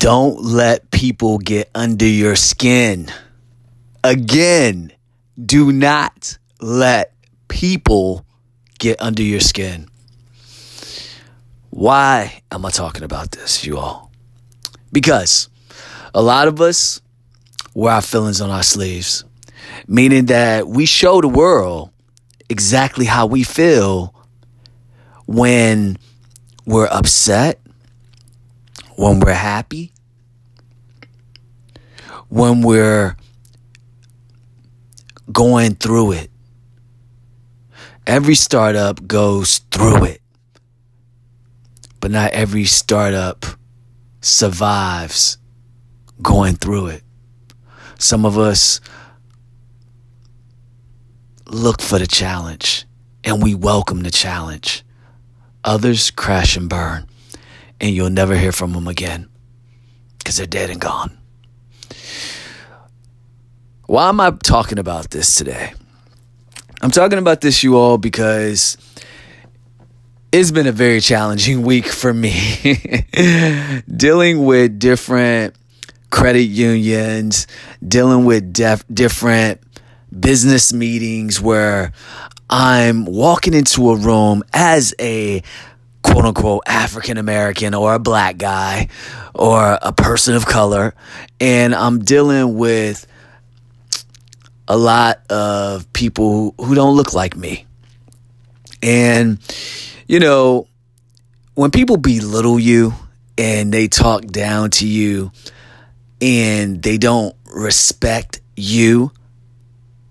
Don't let people get under your skin. Again, do not let people get under your skin. Why am I talking about this, you all? Because a lot of us wear our feelings on our sleeves, meaning that we show the world exactly how we feel when we're upset, when we're happy, when we're going through it. Every startup goes through it, but not every startup survives going through it. Some of us look for the challenge and we welcome the challenge. Others crash and burn, and you'll never hear from them again because they're dead and gone. Why am I talking about this today? I'm talking about this, you all, because it's been a very challenging week for me. dealing with different credit unions, dealing with def- different business meetings where I'm walking into a room as a quote unquote African American or a black guy or a person of color, and I'm dealing with a lot of people who don't look like me. And, you know, when people belittle you and they talk down to you and they don't respect you,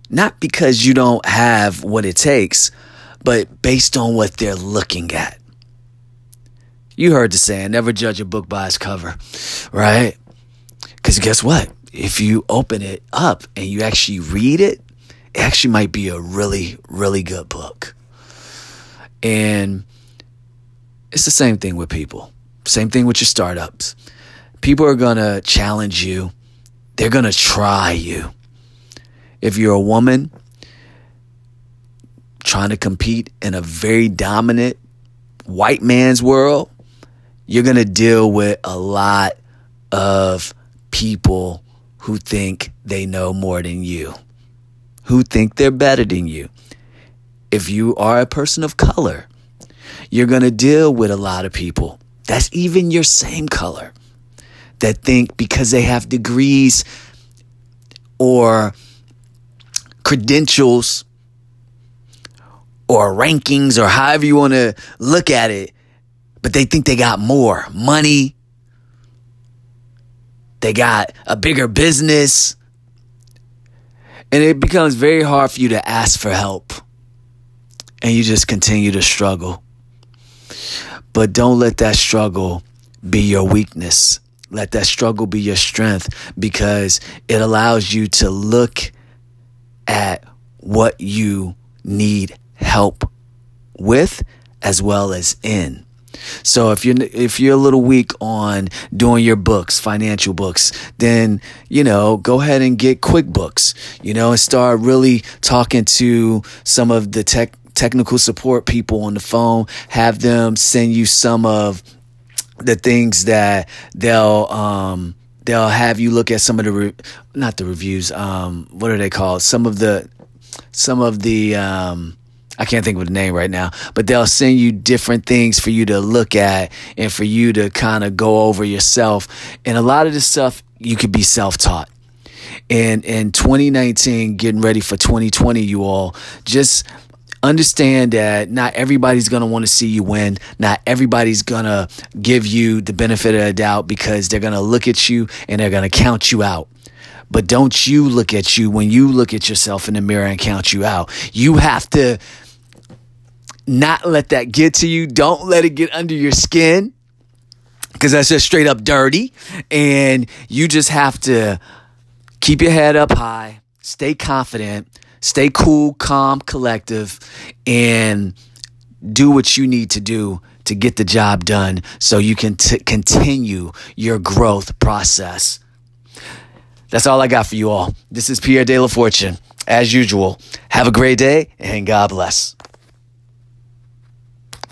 not because you don't have what it takes, but based on what they're looking at. You heard the saying, never judge a book by its cover, right? Because guess what? If you open it up and you actually read it, it actually might be a really, really good book. And it's the same thing with people. Same thing with your startups. People are going to challenge you. They're going to try you. If you're a woman trying to compete in a very dominant white man's world, you're going to deal with a lot of people who think they know more than you, who think they're better than you. If you are a person of color, you're going to deal with a lot of people that's even your same color that think because they have degrees or credentials or rankings or however you want to look at it, but they think they got more money. They got a bigger business. And it becomes very hard for you to ask for help. And you just continue to struggle. But don't let that struggle be your weakness. Let that struggle be your strength because it allows you to look at what you need help with as well as in. So if you're if you're a little weak on doing your books, financial books, then you know go ahead and get QuickBooks, you know, and start really talking to some of the tech technical support people on the phone. Have them send you some of the things that they'll um, they'll have you look at some of the re- not the reviews um, what are they called some of the some of the um, I can't think of the name right now, but they'll send you different things for you to look at and for you to kind of go over yourself. And a lot of this stuff you could be self-taught. And in 2019, getting ready for 2020, you all just understand that not everybody's going to want to see you win. Not everybody's going to give you the benefit of the doubt because they're going to look at you and they're going to count you out. But don't you look at you when you look at yourself in the mirror and count you out. You have to not let that get to you. Don't let it get under your skin because that's just straight up dirty. And you just have to keep your head up high, stay confident, stay cool, calm, collective, and do what you need to do to get the job done so you can t- continue your growth process. That's all I got for you all. This is Pierre De La Fortune. As usual, have a great day and God bless.